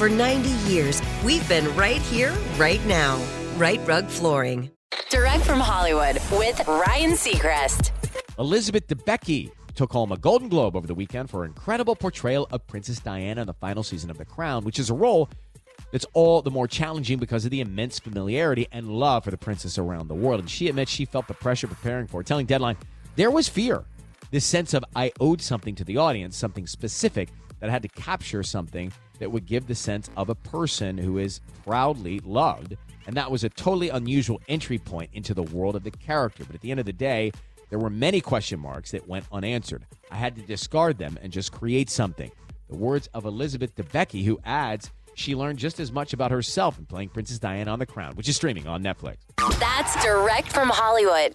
For 90 years, we've been right here, right now. Rite Rug Flooring. Direct from Hollywood with Ryan Seacrest. Elizabeth Debicki took home a Golden Globe over the weekend for her incredible portrayal of Princess Diana in the final season of The Crown, which is a role that's all the more challenging because of the immense familiarity and love for the princess around the world. And she admits she felt the pressure preparing for it, telling Deadline, there was fear this sense of I owed something to the audience, something specific that had to capture something that would give the sense of a person who is proudly loved. And that was a totally unusual entry point into the world of the character. But at the end of the day, there were many question marks that went unanswered. I had to discard them and just create something. The words of Elizabeth Debicki, who adds she learned just as much about herself in playing Princess Diana on The Crown, which is streaming on Netflix. That's direct from Hollywood.